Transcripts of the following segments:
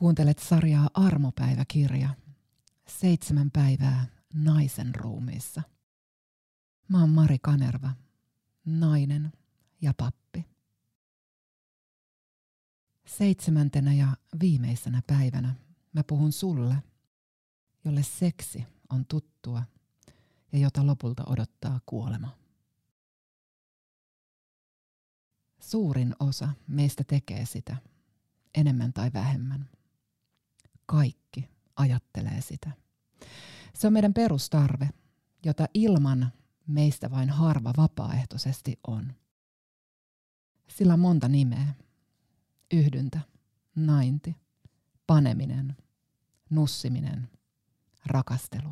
Kuuntelet sarjaa Armopäiväkirja. Seitsemän päivää naisen ruumiissa. Mä oon Mari Kanerva, nainen ja pappi. Seitsemäntenä ja viimeisenä päivänä mä puhun sulle, jolle seksi on tuttua ja jota lopulta odottaa kuolema. Suurin osa meistä tekee sitä, enemmän tai vähemmän – kaikki ajattelee sitä. Se on meidän perustarve, jota ilman meistä vain harva vapaaehtoisesti on. Sillä on monta nimeä. Yhdyntä, nainti, paneminen, nussiminen, rakastelu.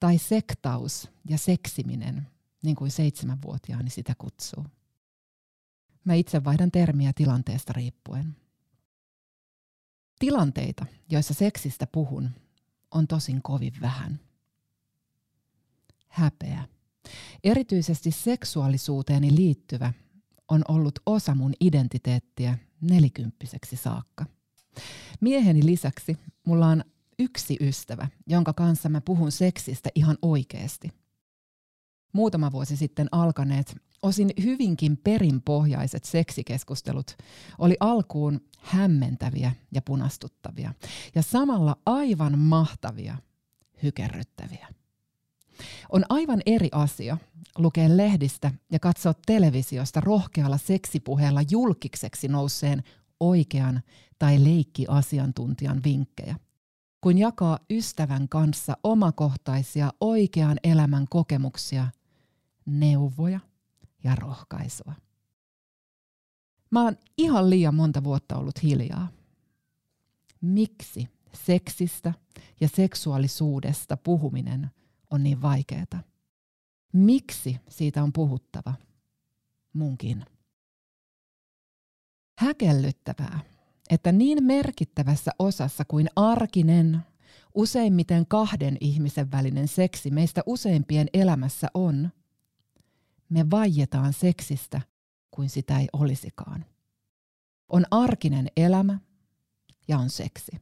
Tai sektaus ja seksiminen, niin kuin seitsemänvuotiaani sitä kutsuu. Mä itse vaihdan termiä tilanteesta riippuen – Tilanteita, joissa seksistä puhun, on tosin kovin vähän. Häpeä. Erityisesti seksuaalisuuteeni liittyvä on ollut osa mun identiteettiä nelikymppiseksi saakka. Mieheni lisäksi mulla on yksi ystävä, jonka kanssa mä puhun seksistä ihan oikeasti. Muutama vuosi sitten alkaneet osin hyvinkin perinpohjaiset seksikeskustelut oli alkuun hämmentäviä ja punastuttavia ja samalla aivan mahtavia, hykerryttäviä. On aivan eri asia lukea lehdistä ja katsoa televisiosta rohkealla seksipuheella julkikseksi nousseen oikean tai leikkiasiantuntijan vinkkejä, kuin jakaa ystävän kanssa omakohtaisia oikean elämän kokemuksia, neuvoja ja rohkaisua. Mä oon ihan liian monta vuotta ollut hiljaa. Miksi seksistä ja seksuaalisuudesta puhuminen on niin vaikeaa? Miksi siitä on puhuttava? Munkin. Häkellyttävää, että niin merkittävässä osassa kuin arkinen, useimmiten kahden ihmisen välinen seksi meistä useimpien elämässä on, me vaietaan seksistä kuin sitä ei olisikaan. On arkinen elämä ja on seksi.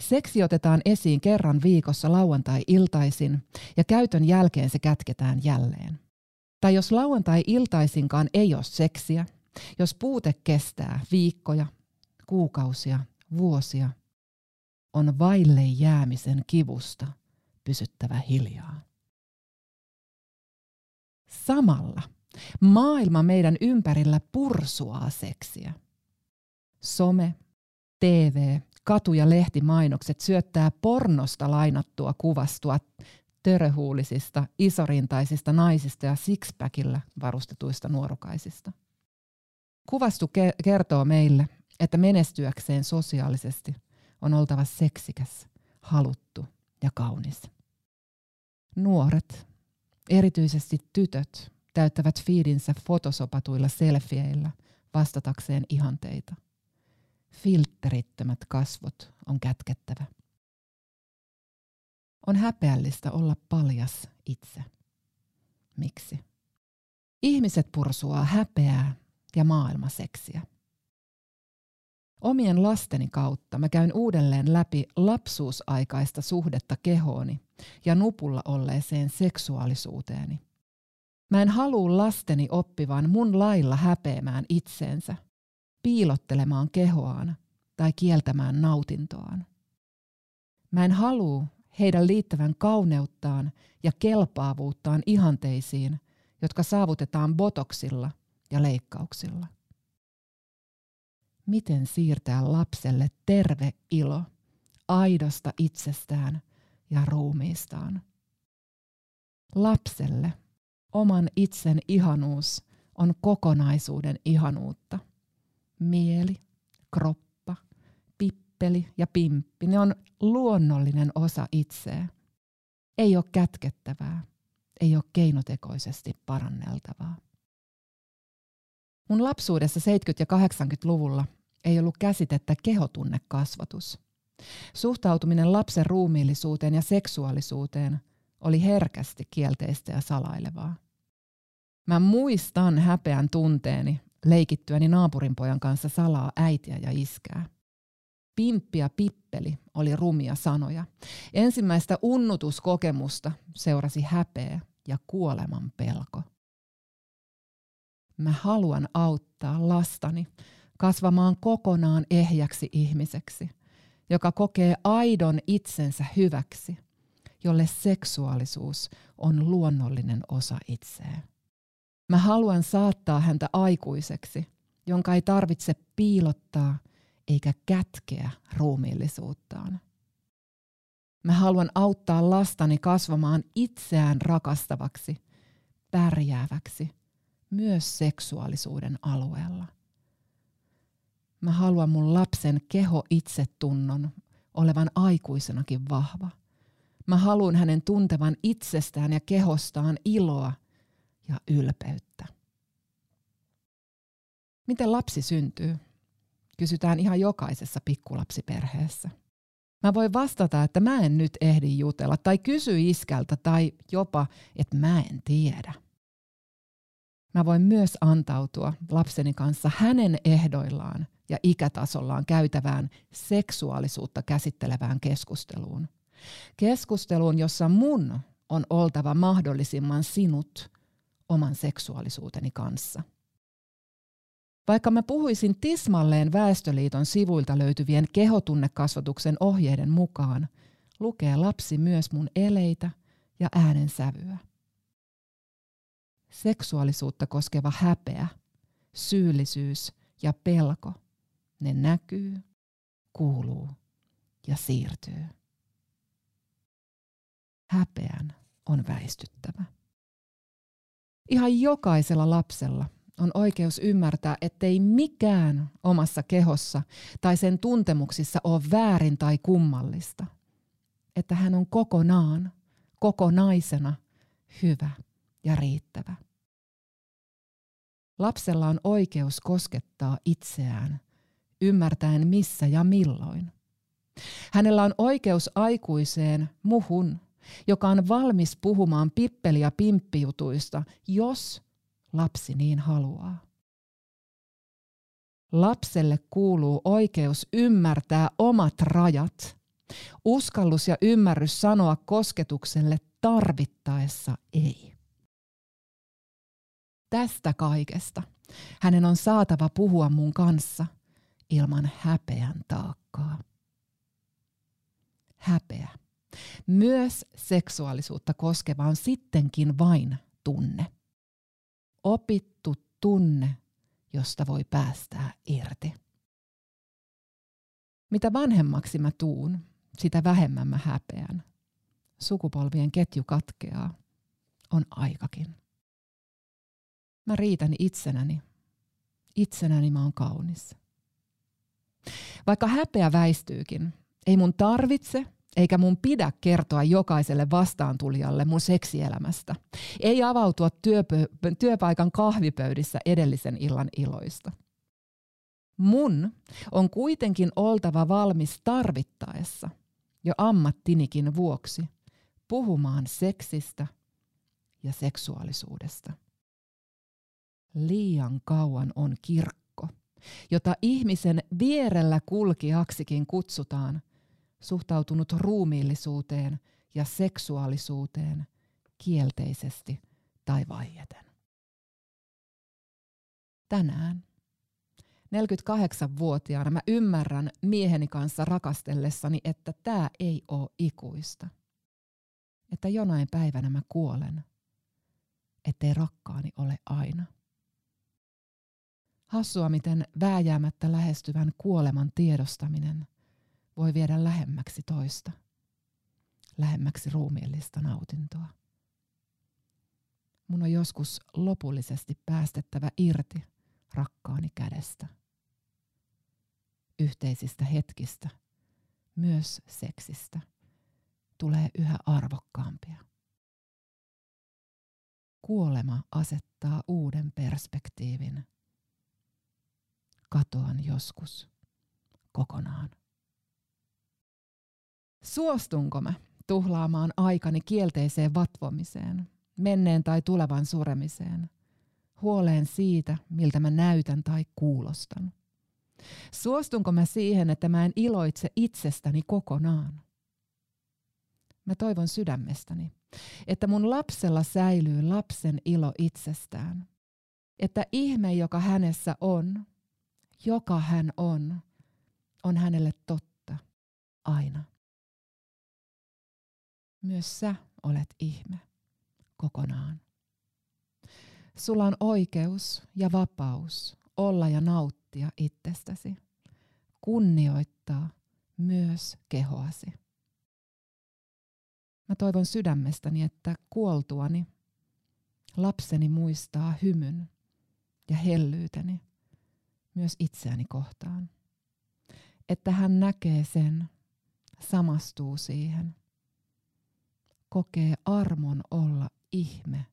Seksi otetaan esiin kerran viikossa lauantai-iltaisin ja käytön jälkeen se kätketään jälleen. Tai jos lauantai-iltaisinkaan ei ole seksiä, jos puute kestää viikkoja, kuukausia, vuosia, on vaille jäämisen kivusta pysyttävä hiljaa. Samalla maailma meidän ympärillä pursuaa seksiä. Some, TV, katu- ja lehtimainokset syöttää pornosta lainattua kuvastua töröhuulisista, isorintaisista naisista ja sixpackillä varustetuista nuorukaisista. Kuvastu ke- kertoo meille, että menestyäkseen sosiaalisesti on oltava seksikäs, haluttu ja kaunis. Nuoret Erityisesti tytöt täyttävät fiidinsä fotosopatuilla selfieillä vastatakseen ihanteita. Filterittömät kasvot on kätkettävä. On häpeällistä olla paljas itse. Miksi? Ihmiset pursuaa häpeää ja maailmaseksiä. Omien lasteni kautta mä käyn uudelleen läpi lapsuusaikaista suhdetta kehooni ja nupulla olleeseen seksuaalisuuteeni. Mä en halua lasteni oppivan mun lailla häpeämään itseensä, piilottelemaan kehoaan tai kieltämään nautintoaan. Mä en halua heidän liittävän kauneuttaan ja kelpaavuuttaan ihanteisiin, jotka saavutetaan botoksilla ja leikkauksilla miten siirtää lapselle terve ilo aidosta itsestään ja ruumiistaan. Lapselle oman itsen ihanuus on kokonaisuuden ihanuutta. Mieli, kroppa, pippeli ja pimppi, ne on luonnollinen osa itseä. Ei ole kätkettävää, ei ole keinotekoisesti paranneltavaa. Mun lapsuudessa 70- ja 80-luvulla ei ollut käsitettä kehotunnekasvatus. Suhtautuminen lapsen ruumiillisuuteen ja seksuaalisuuteen oli herkästi kielteistä ja salailevaa. Mä muistan häpeän tunteeni leikittyäni naapurinpojan kanssa salaa äitiä ja iskää. pimppi ja pippeli oli rumia sanoja. Ensimmäistä unnutuskokemusta seurasi häpeä ja kuoleman pelko. Mä haluan auttaa lastani kasvamaan kokonaan ehjäksi ihmiseksi, joka kokee aidon itsensä hyväksi, jolle seksuaalisuus on luonnollinen osa itseä. Mä haluan saattaa häntä aikuiseksi, jonka ei tarvitse piilottaa eikä kätkeä ruumiillisuuttaan. Mä haluan auttaa lastani kasvamaan itseään rakastavaksi, pärjääväksi, myös seksuaalisuuden alueella. Mä haluan mun lapsen keho itsetunnon olevan aikuisenakin vahva. Mä haluan hänen tuntevan itsestään ja kehostaan iloa ja ylpeyttä. Miten lapsi syntyy? Kysytään ihan jokaisessa pikkulapsiperheessä. Mä voin vastata, että mä en nyt ehdi jutella tai kysy iskältä tai jopa, että mä en tiedä. Mä voin myös antautua lapseni kanssa hänen ehdoillaan ja ikätasollaan käytävään seksuaalisuutta käsittelevään keskusteluun. Keskusteluun, jossa mun on oltava mahdollisimman sinut oman seksuaalisuuteni kanssa. Vaikka mä puhuisin tismalleen Väestöliiton sivuilta löytyvien kehotunnekasvatuksen ohjeiden mukaan, lukee lapsi myös mun eleitä ja äänensävyä. Seksuaalisuutta koskeva häpeä, syyllisyys ja pelko, ne näkyy, kuuluu ja siirtyy. Häpeän on väistyttävä. Ihan jokaisella lapsella on oikeus ymmärtää, ettei mikään omassa kehossa tai sen tuntemuksissa ole väärin tai kummallista. Että hän on kokonaan, kokonaisena hyvä ja riittävä. Lapsella on oikeus koskettaa itseään, ymmärtäen missä ja milloin. Hänellä on oikeus aikuiseen muhun, joka on valmis puhumaan pippeli- ja pimppijutuista, jos lapsi niin haluaa. Lapselle kuuluu oikeus ymmärtää omat rajat, uskallus ja ymmärrys sanoa kosketukselle tarvittaessa ei. Tästä kaikesta hänen on saatava puhua mun kanssa ilman häpeän taakkaa. Häpeä. Myös seksuaalisuutta koskeva on sittenkin vain tunne opittu tunne, josta voi päästää irti. Mitä vanhemmaksi mä tuun, sitä vähemmän mä häpeän. Sukupolvien ketju katkeaa. On aikakin. Mä riitän itsenäni. Itsenäni mä oon kaunis. Vaikka häpeä väistyykin, ei mun tarvitse eikä mun pidä kertoa jokaiselle vastaantulijalle mun seksielämästä. Ei avautua työpö- työpaikan kahvipöydissä edellisen illan iloista. Mun on kuitenkin oltava valmis tarvittaessa, jo ammattinikin vuoksi, puhumaan seksistä ja seksuaalisuudesta. Liian kauan on kirkko, jota ihmisen vierellä kulkijaksikin kutsutaan – suhtautunut ruumiillisuuteen ja seksuaalisuuteen kielteisesti tai vaieten. Tänään 48-vuotiaana mä ymmärrän mieheni kanssa rakastellessani, että tämä ei ole ikuista. Että jonain päivänä mä kuolen, ettei rakkaani ole aina. Hassua, miten vääjäämättä lähestyvän kuoleman tiedostaminen – voi viedä lähemmäksi toista, lähemmäksi ruumiillista nautintoa. Mun on joskus lopullisesti päästettävä irti rakkaani kädestä. Yhteisistä hetkistä, myös seksistä, tulee yhä arvokkaampia. Kuolema asettaa uuden perspektiivin. Katoan joskus kokonaan. Suostunko mä tuhlaamaan aikani kielteiseen vatvomiseen, menneen tai tulevan suremiseen, huoleen siitä, miltä mä näytän tai kuulostan? Suostunko mä siihen, että mä en iloitse itsestäni kokonaan? Mä toivon sydämestäni, että mun lapsella säilyy lapsen ilo itsestään. Että ihme, joka hänessä on, joka hän on, on hänelle totta aina. Myös sä olet ihme kokonaan. Sulla on oikeus ja vapaus olla ja nauttia itsestäsi, kunnioittaa myös kehoasi. Mä toivon sydämestäni, että kuoltuani lapseni muistaa hymyn ja hellyyteni myös itseäni kohtaan. Että hän näkee sen, samastuu siihen, kokee armon olla ihme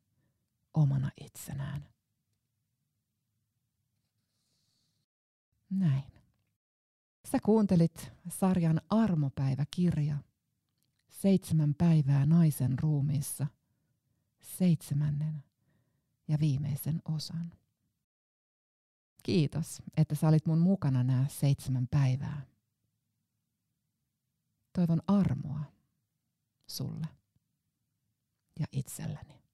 omana itsenään. Näin. Sä kuuntelit sarjan Armopäiväkirja. Seitsemän päivää naisen ruumiissa. Seitsemännen ja viimeisen osan. Kiitos, että sä olit mun mukana nämä seitsemän päivää. Toivon armoa sulle ja itselleni.